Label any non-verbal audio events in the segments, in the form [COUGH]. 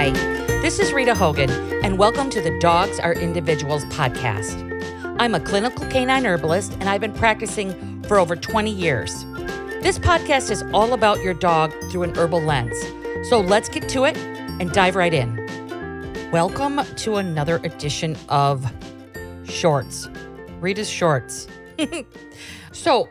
Hi, this is Rita Hogan, and welcome to the Dogs Are Individuals podcast. I'm a clinical canine herbalist, and I've been practicing for over 20 years. This podcast is all about your dog through an herbal lens. So let's get to it and dive right in. Welcome to another edition of Shorts, Rita's Shorts. [LAUGHS] so,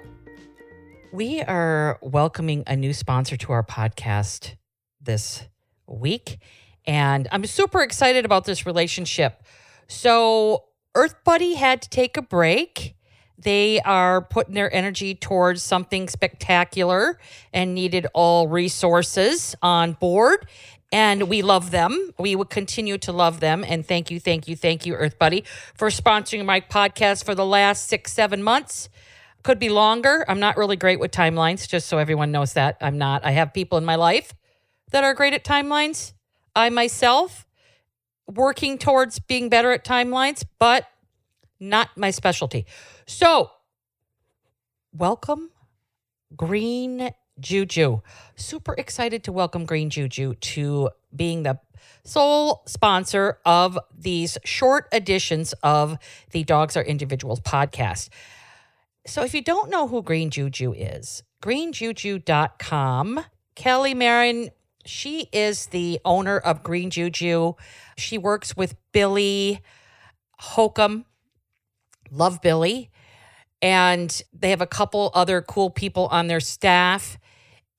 we are welcoming a new sponsor to our podcast this week, and I'm super excited about this relationship. So, Earth Buddy had to take a break. They are putting their energy towards something spectacular and needed all resources on board. And we love them. We will continue to love them. And thank you, thank you, thank you, Earth Buddy, for sponsoring my podcast for the last six, seven months. Could be longer. I'm not really great with timelines, just so everyone knows that. I'm not. I have people in my life that are great at timelines. I myself working towards being better at timelines, but not my specialty. So, welcome, Green Juju. Super excited to welcome Green Juju to being the sole sponsor of these short editions of the Dogs Are Individuals podcast. So, if you don't know who Green Juju is, greenjuju.com, Kelly Marin, she is the owner of Green Juju. She works with Billy Hokum. Love Billy. And they have a couple other cool people on their staff.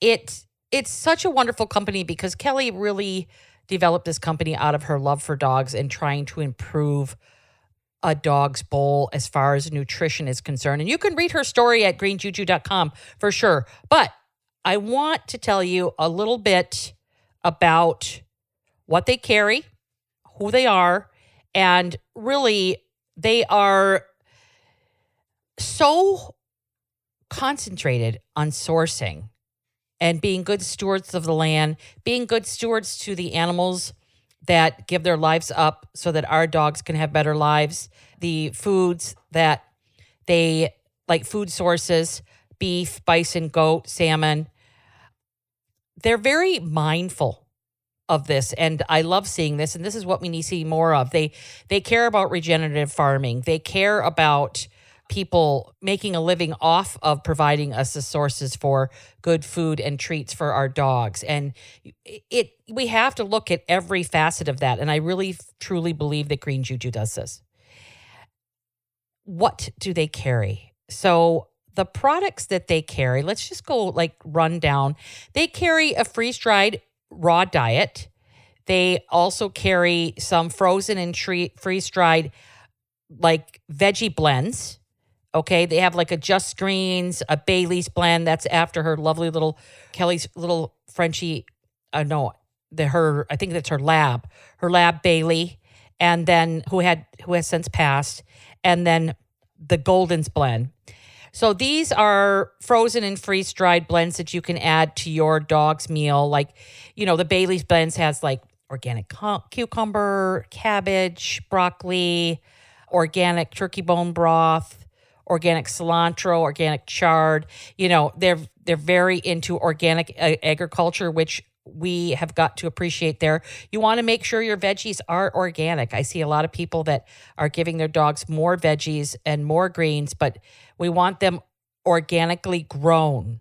It it's such a wonderful company because Kelly really developed this company out of her love for dogs and trying to improve a dog's bowl as far as nutrition is concerned. And you can read her story at greenjuju.com for sure. But I want to tell you a little bit about what they carry, who they are, and really they are so concentrated on sourcing and being good stewards of the land, being good stewards to the animals that give their lives up so that our dogs can have better lives, the foods that they like food sources, beef, bison, goat, salmon. They're very mindful of this and I love seeing this and this is what we need to see more of. They they care about regenerative farming. They care about people making a living off of providing us the sources for good food and treats for our dogs and it we have to look at every facet of that and i really truly believe that green juju does this what do they carry so the products that they carry let's just go like run down they carry a freeze dried raw diet they also carry some frozen and freeze dried like veggie blends Okay, they have like a Just Greens, a Bailey's blend. That's after her lovely little Kelly's little Frenchie. Uh, no, the her I think that's her lab, her lab Bailey, and then who had who has since passed, and then the Golden's blend. So these are frozen and freeze dried blends that you can add to your dog's meal. Like, you know, the Bailey's blends has like organic cucumber, cabbage, broccoli, organic turkey bone broth, organic cilantro, organic chard. You know, they're they're very into organic uh, agriculture, which we have got to appreciate there. You want to make sure your veggies are organic. I see a lot of people that are giving their dogs more veggies and more greens, but we want them organically grown.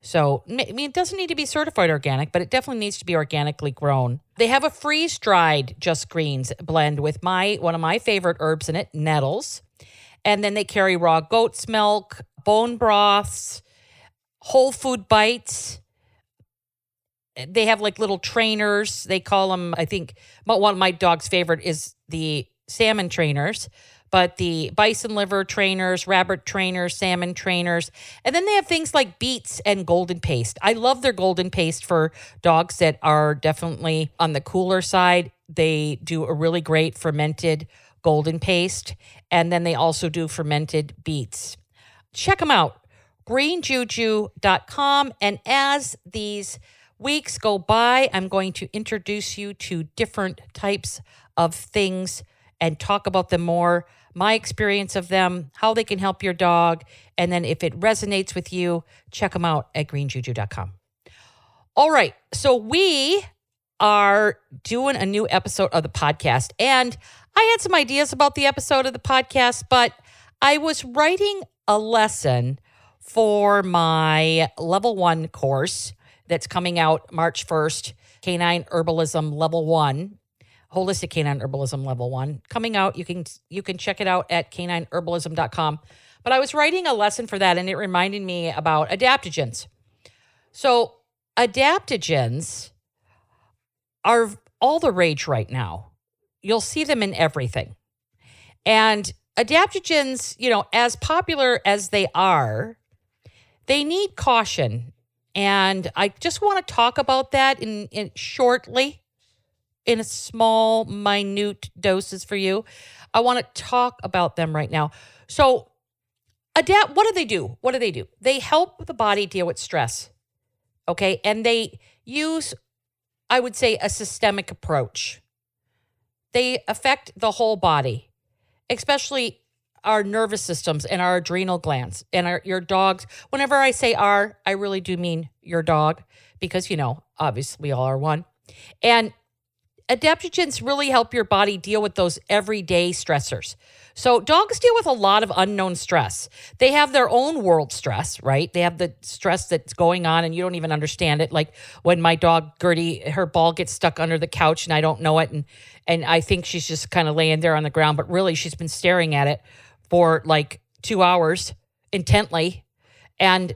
So, I mean, it doesn't need to be certified organic, but it definitely needs to be organically grown. They have a freeze dried just greens blend with my one of my favorite herbs in it, nettles. And then they carry raw goat's milk, bone broths, whole food bites. They have like little trainers. They call them, I think, but one of my dog's favorite is the salmon trainers, but the bison liver trainers, rabbit trainers, salmon trainers. And then they have things like beets and golden paste. I love their golden paste for dogs that are definitely on the cooler side. They do a really great fermented golden paste, and then they also do fermented beets. Check them out, greenjuju.com. And as these weeks go by, I'm going to introduce you to different types of things and talk about them more, my experience of them, how they can help your dog. And then if it resonates with you, check them out at greenjuju.com. All right. So we are doing a new episode of the podcast. And I had some ideas about the episode of the podcast, but I was writing a lesson for my level one course that's coming out March 1st, Canine Herbalism Level One, Holistic Canine Herbalism Level One. Coming out, you can you can check it out at canineherbalism.com. But I was writing a lesson for that and it reminded me about adaptogens. So adaptogens are all the rage right now. You'll see them in everything. And adaptogens, you know, as popular as they are, they need caution. And I just want to talk about that in, in shortly, in a small, minute doses for you. I want to talk about them right now. So, adapt. What do they do? What do they do? They help the body deal with stress. Okay, and they use I would say, a systemic approach. They affect the whole body, especially our nervous systems and our adrenal glands and our, your dogs. Whenever I say our, I really do mean your dog because, you know, obviously we all are one. And adaptogens really help your body deal with those everyday stressors. So dogs deal with a lot of unknown stress. They have their own world stress, right? They have the stress that's going on and you don't even understand it. Like when my dog Gertie, her ball gets stuck under the couch and I don't know it and and I think she's just kind of laying there on the ground, but really she's been staring at it for like 2 hours intently and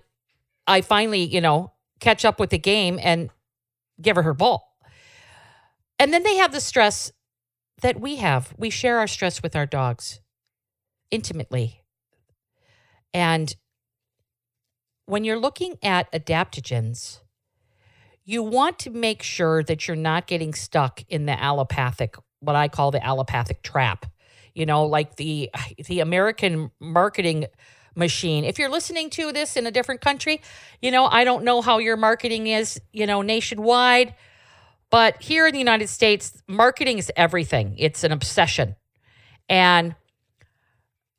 I finally, you know, catch up with the game and give her her ball. And then they have the stress that we have. We share our stress with our dogs intimately. And when you're looking at adaptogens, you want to make sure that you're not getting stuck in the allopathic, what I call the allopathic trap. You know, like the the American marketing machine. If you're listening to this in a different country, you know, I don't know how your marketing is, you know, nationwide, but here in the United States, marketing is everything. It's an obsession. And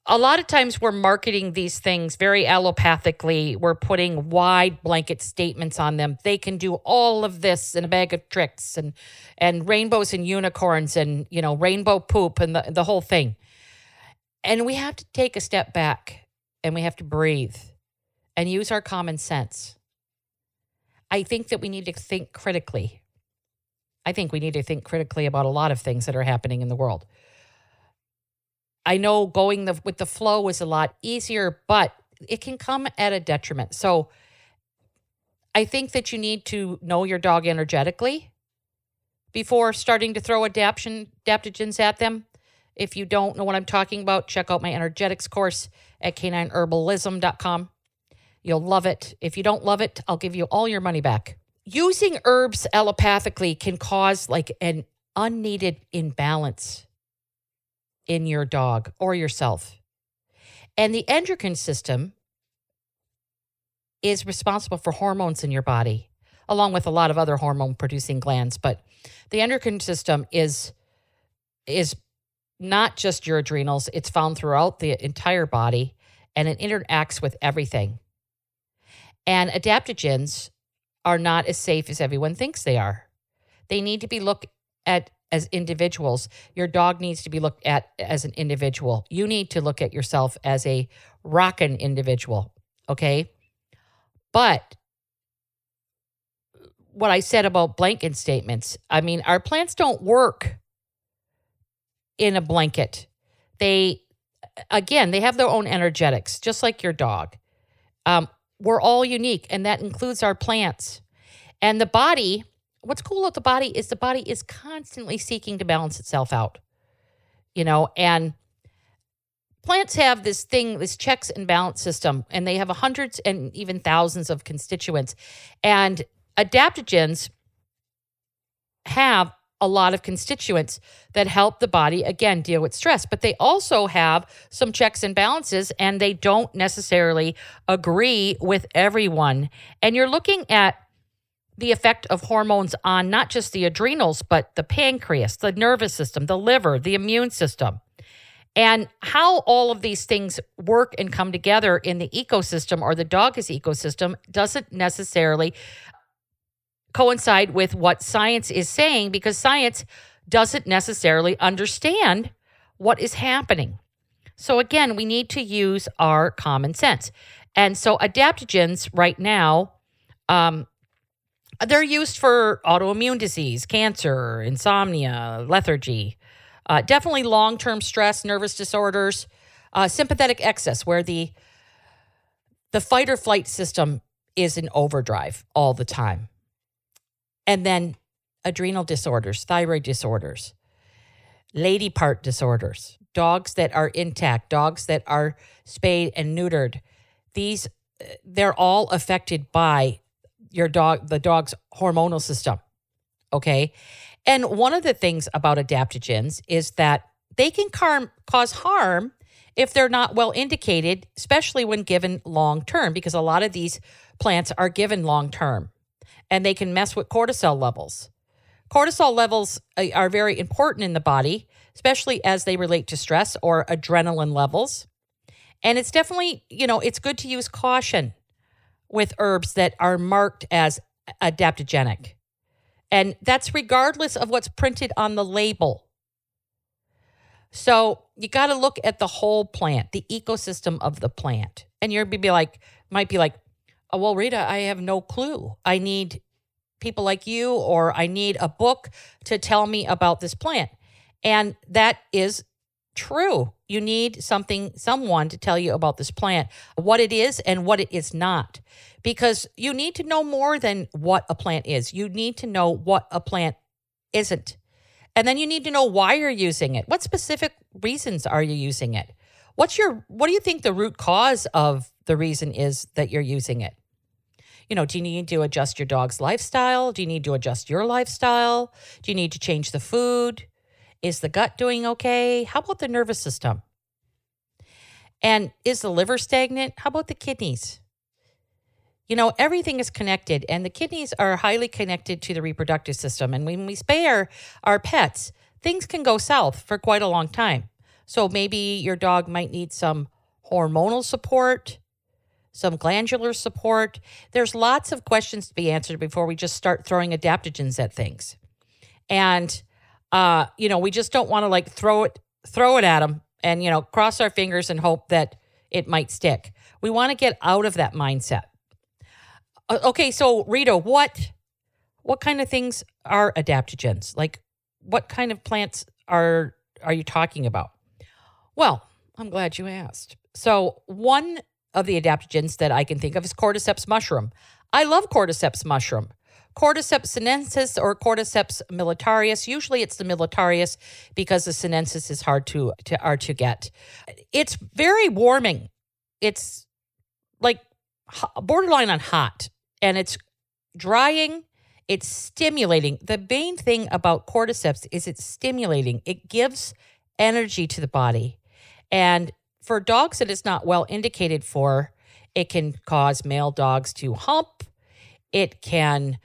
a lot of times we're marketing these things very allopathically. We're putting wide blanket statements on them. They can do all of this in a bag of tricks and and rainbows and unicorns and you know rainbow poop and the, the whole thing. And we have to take a step back and we have to breathe and use our common sense. I think that we need to think critically. I think we need to think critically about a lot of things that are happening in the world. I know going the, with the flow is a lot easier, but it can come at a detriment. So I think that you need to know your dog energetically before starting to throw adaption adaptogens at them. If you don't know what I'm talking about, check out my energetics course at canineherbalism.com. You'll love it. If you don't love it, I'll give you all your money back. Using herbs allopathically can cause like an unneeded imbalance in your dog or yourself. And the endocrine system is responsible for hormones in your body, along with a lot of other hormone producing glands. But the endocrine system is is not just your adrenals, it's found throughout the entire body and it interacts with everything. And adaptogens are not as safe as everyone thinks they are. They need to be looked at as individuals. Your dog needs to be looked at as an individual. You need to look at yourself as a rockin' individual. Okay. But what I said about blanket statements, I mean, our plants don't work in a blanket. They, again, they have their own energetics, just like your dog. Um, we're all unique, and that includes our plants. And the body what's cool about the body is the body is constantly seeking to balance itself out. You know, and plants have this thing, this checks and balance system, and they have hundreds and even thousands of constituents. And adaptogens have a lot of constituents that help the body again deal with stress but they also have some checks and balances and they don't necessarily agree with everyone and you're looking at the effect of hormones on not just the adrenals, but the pancreas, the nervous system, the liver, the immune system. And how all of these things work and come together in the ecosystem or the dog's ecosystem doesn't necessarily coincide with what science is saying because science doesn't necessarily understand what is happening. So, again, we need to use our common sense. And so, adaptogens right now, um, they're used for autoimmune disease, cancer, insomnia, lethargy, uh, definitely long term stress, nervous disorders, uh, sympathetic excess, where the the fight or flight system is in overdrive all the time. And then adrenal disorders, thyroid disorders, lady part disorders, dogs that are intact, dogs that are spayed and neutered. These they're all affected by your dog the dog's hormonal system. Okay? And one of the things about adaptogens is that they can car- cause harm if they're not well indicated, especially when given long term, because a lot of these plants are given long term and they can mess with cortisol levels. Cortisol levels uh, are very important in the body, especially as they relate to stress or adrenaline levels. And it's definitely, you know, it's good to use caution with herbs that are marked as adaptogenic. And that's regardless of what's printed on the label. So you got to look at the whole plant, the ecosystem of the plant. And you're be like, might be like, Uh, well, Rita, I have no clue. I need people like you, or I need a book to tell me about this plant. And that is true. You need something, someone to tell you about this plant, what it is and what it is not. Because you need to know more than what a plant is. You need to know what a plant isn't. And then you need to know why you're using it. What specific reasons are you using it? What's your what do you think the root cause of the reason is that you're using it? You know, do you need to adjust your dog's lifestyle? Do you need to adjust your lifestyle? Do you need to change the food? Is the gut doing okay? How about the nervous system? And is the liver stagnant? How about the kidneys? You know, everything is connected, and the kidneys are highly connected to the reproductive system. And when we spay our, our pets, things can go south for quite a long time. So maybe your dog might need some hormonal support, some glandular support. There's lots of questions to be answered before we just start throwing adaptogens at things. And uh, you know, we just don't want to like throw it throw it at them and you know, cross our fingers and hope that it might stick. We want to get out of that mindset. Uh, okay, so Rita, what what kind of things are adaptogens? Like what kind of plants are are you talking about? Well, I'm glad you asked. So, one of the adaptogens that I can think of is cordyceps mushroom. I love cordyceps mushroom. Cordyceps sinensis or Cordyceps militarius. Usually it's the militarius because the sinensis is hard to, to hard to get. It's very warming. It's like borderline on hot and it's drying. It's stimulating. The main thing about cordyceps is it's stimulating. It gives energy to the body. And for dogs that it's not well indicated for, it can cause male dogs to hump. It can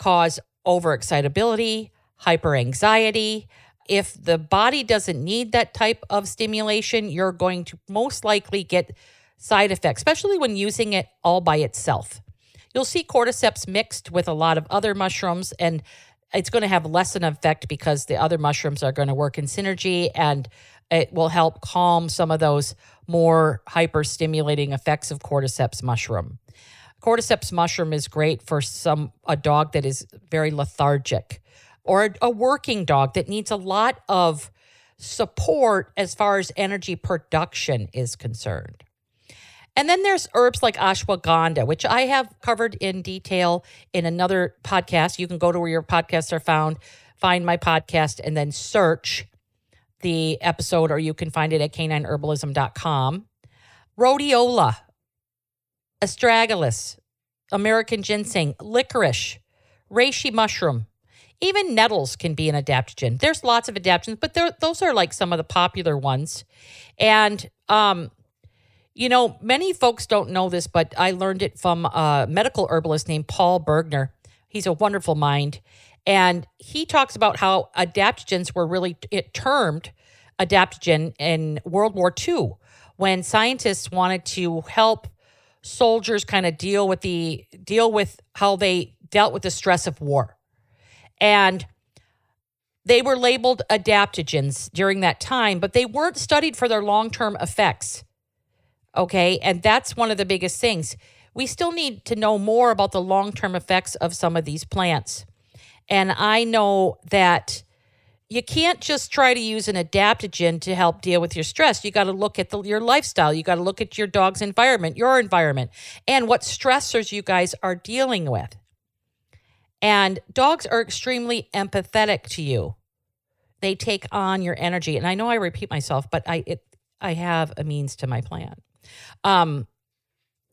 cause overexcitability, hyperanxiety. If the body doesn't need that type of stimulation, you're going to most likely get side effects, especially when using it all by itself. You'll see cordyceps mixed with a lot of other mushrooms, and it's going to have less an effect because the other mushrooms are going to work in synergy and it will help calm some of those more hyper stimulating effects of cordyceps mushroom. Cordyceps mushroom is great for some a dog that is very lethargic or a, a working dog that needs a lot of support as far as energy production is concerned. And then there's herbs like ashwagandha, which I have covered in detail in another podcast. You can go to where your podcasts are found, find my podcast, and then search the episode, or you can find it at canineherbalism.com. Rhodiola, astragalus, American ginseng, licorice, reishi mushroom, even nettles can be an adaptogen. There's lots of adaptogens, but those are like some of the popular ones. And, um, you know, many folks don't know this, but I learned it from a medical herbalist named Paul Bergner. He's a wonderful mind. And he talks about how adaptogens were really it termed adaptogen in World War II when scientists wanted to help soldiers kind of deal with the deal with how they dealt with the stress of war. And they were labeled adaptogens during that time, but they weren't studied for their long term effects. Okay. And that's one of the biggest things. We still need to know more about the long term effects of some of these plants. And I know that you can't just try to use an adaptogen to help deal with your stress. You got to look at the, your lifestyle. You got to look at your dog's environment, your environment, and what stressors you guys are dealing with. And dogs are extremely empathetic to you. They take on your energy. And I know I repeat myself, but I it I have a means to my plan. Um,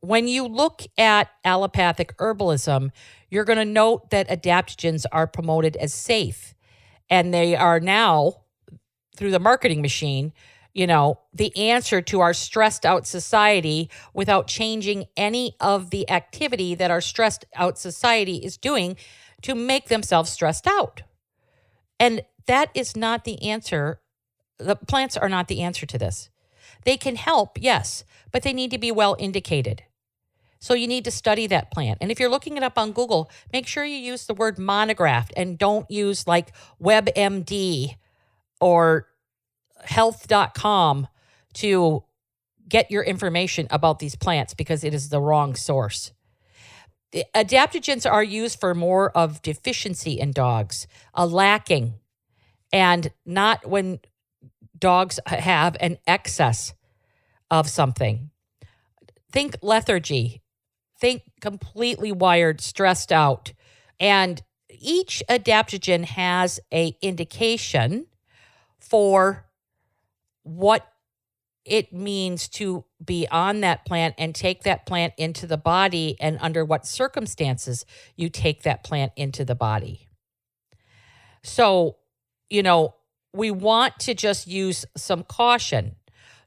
when you look at allopathic herbalism, you're going to note that adaptogens are promoted as safe. And they are now, through the marketing machine, you know, the answer to our stressed out society without changing any of the activity that our stressed out society is doing to make themselves stressed out. And that is not the answer. The plants are not the answer to this. They can help, yes, but they need to be well indicated. So you need to study that plant. And if you're looking it up on Google, make sure you use the word monographed and don't use like WebMD or health.com to get your information about these plants because it is the wrong source. The adaptogens are used for more of deficiency in dogs, a lacking, and not when dogs have an excess of something. Think lethargy, think completely wired, stressed out. And each adaptogen has a indication for what it means to be on that plant and take that plant into the body and under what circumstances you take that plant into the body. So, you know, we want to just use some caution.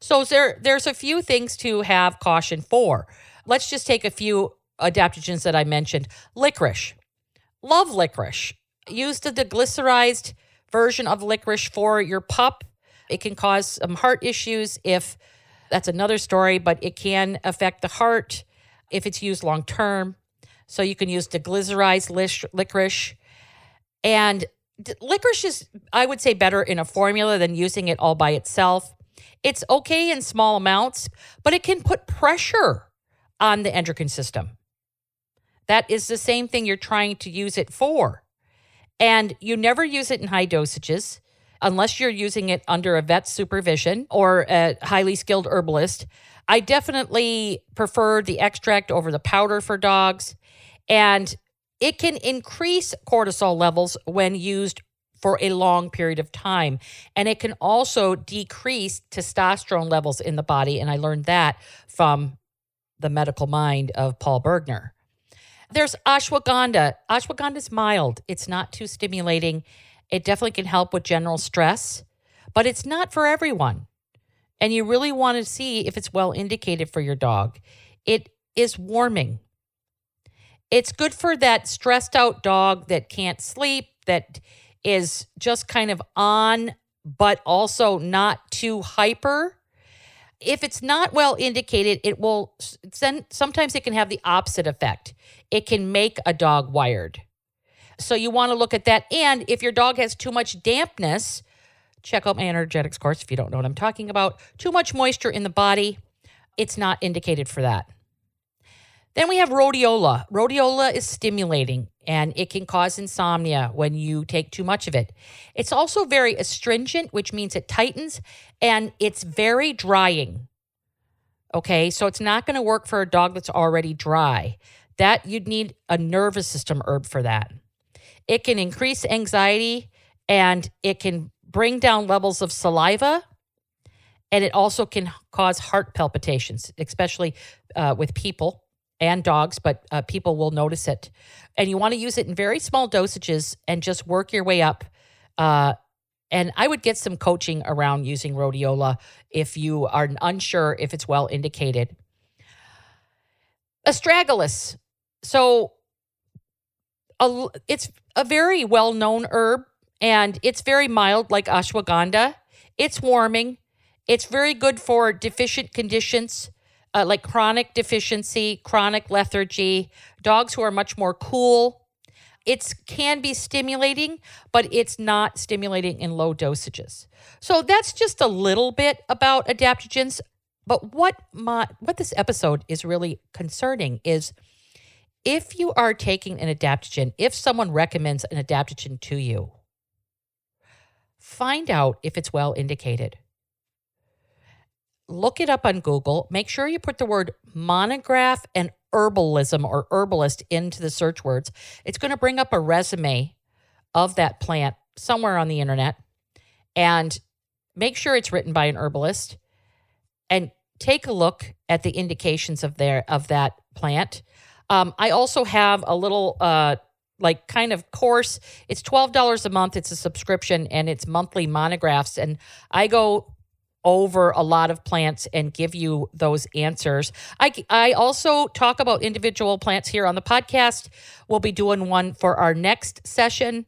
So there there's a few things to have caution for. Let's just take a few adaptogens that I mentioned. Licorice. Love licorice. Use the deglycerized version of licorice for your pup. It can cause some heart issues if that's another story, but it can affect the heart if it's used long term. So you can use deglycerized licorice. And licorice is, I would say, better in a formula than using it all by itself. It's okay in small amounts, but it can put pressure on the endocrine system. That is the same thing you're trying to use it for. And you never use it in high dosages unless you're using it under a vet supervision or a highly skilled herbalist. I definitely prefer the extract over the powder for dogs. And it can increase cortisol levels when used for a long period of time. And it can also decrease testosterone levels in the body. And I learned that from the medical mind of Paul Bergner. There's ashwagandha. Ashwagandha is mild, it's not too stimulating. It definitely can help with general stress, but it's not for everyone. And you really want to see if it's well indicated for your dog. It is warming. It's good for that stressed out dog that can't sleep, that is just kind of on, but also not too hyper if it's not well indicated, it will send, sometimes it can have the opposite effect. It can make a dog wired. So you want to look at that. And if your dog has too much dampness, check out my energetics course if you don't know what I'm talking about. Too much moisture in the body, it's not indicated for that. Then we have rhodiola. Rhodiola is stimulating and it can cause insomnia when you take too much of it. It's also very astringent, which means it tightens and it's very drying. Okay, so it's not going to work for a dog that's already dry. That you'd need a nervous system herb for that. It can increase anxiety and it can bring down levels of saliva and it also can cause heart palpitations, especially uh, with people and dogs, but uh, people will notice it. And you want to use it in very small dosages and just work your way up. Uh, and I would get some coaching around using rhodiola if you are unsure if it's well indicated. Astragalus. So a, it's a very well known herb and it's very mild, like ashwagandha. It's warming. It's very good for deficient conditions uh, like chronic deficiency, chronic lethargy, dogs who are much more cool. it can be stimulating, but it's not stimulating in low dosages. So that's just a little bit about adaptogens. But what my what this episode is really concerning is if you are taking an adaptogen, if someone recommends an adaptogen to you, find out if it's well indicated. Look it up on Google. Make sure you put the word monograph and herbalism or herbalist into the search words. It's going to bring up a resume of that plant somewhere on the internet and make sure it's written by an herbalist and take a look at the indications of their of that plant. Um, I also have a little uh, like kind of course. It's twelve dollars a month. It's a subscription and it's monthly monographs. And I go over a lot of plants and give you those answers. I, I also talk about individual plants here on the podcast. We'll be doing one for our next session.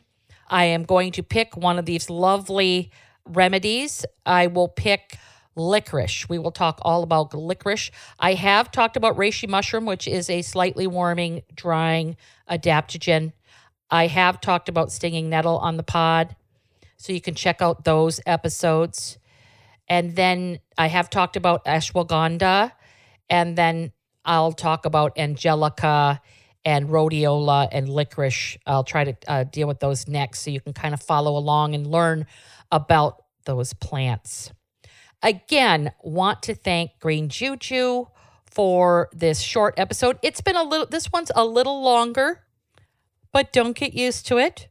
I am going to pick one of these lovely remedies. I will pick licorice. We will talk all about licorice. I have talked about reishi mushroom, which is a slightly warming, drying adaptogen. I have talked about stinging nettle on the pod. So you can check out those episodes. And then I have talked about ashwagandha. And then I'll talk about angelica and rhodiola and licorice. I'll try to uh, deal with those next so you can kind of follow along and learn about those plants. Again, want to thank Green Juju for this short episode. It's been a little, this one's a little longer, but don't get used to it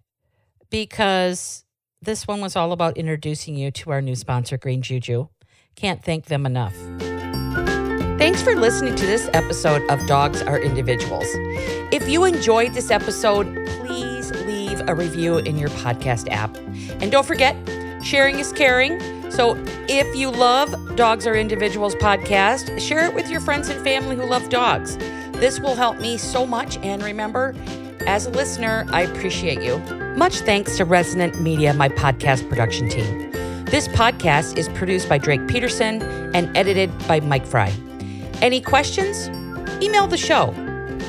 because this one was all about introducing you to our new sponsor, Green Juju. Can't thank them enough. Thanks for listening to this episode of Dogs Are Individuals. If you enjoyed this episode, please leave a review in your podcast app. And don't forget, sharing is caring. So if you love Dogs Are Individuals podcast, share it with your friends and family who love dogs. This will help me so much. And remember, as a listener, I appreciate you. Much thanks to Resonant Media, my podcast production team. This podcast is produced by Drake Peterson and edited by Mike Fry. Any questions? Email the show.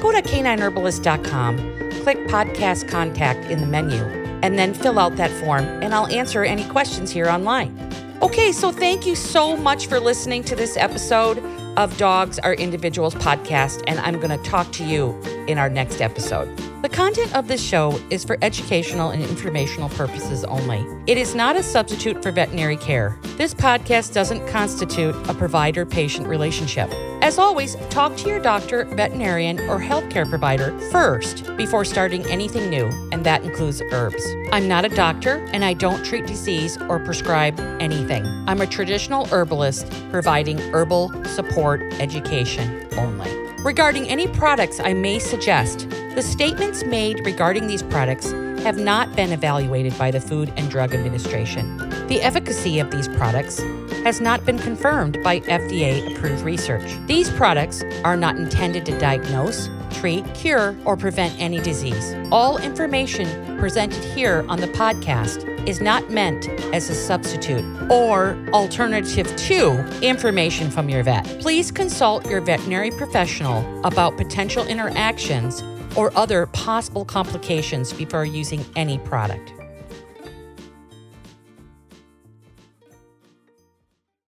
Go to canineherbalist.com, click podcast contact in the menu, and then fill out that form, and I'll answer any questions here online. Okay, so thank you so much for listening to this episode of Dogs Are Individuals podcast, and I'm going to talk to you in our next episode. The content of this show is for educational and informational purposes only. It is not a substitute for veterinary care. This podcast doesn't constitute a provider patient relationship. As always, talk to your doctor, veterinarian, or healthcare provider first before starting anything new, and that includes herbs. I'm not a doctor and I don't treat disease or prescribe anything. I'm a traditional herbalist providing herbal support education only. Regarding any products I may suggest, the statements made regarding these products have not been evaluated by the Food and Drug Administration. The efficacy of these products has not been confirmed by FDA approved research. These products are not intended to diagnose, treat, cure, or prevent any disease. All information presented here on the podcast is not meant as a substitute or alternative to information from your vet. Please consult your veterinary professional about potential interactions or other possible complications before using any product.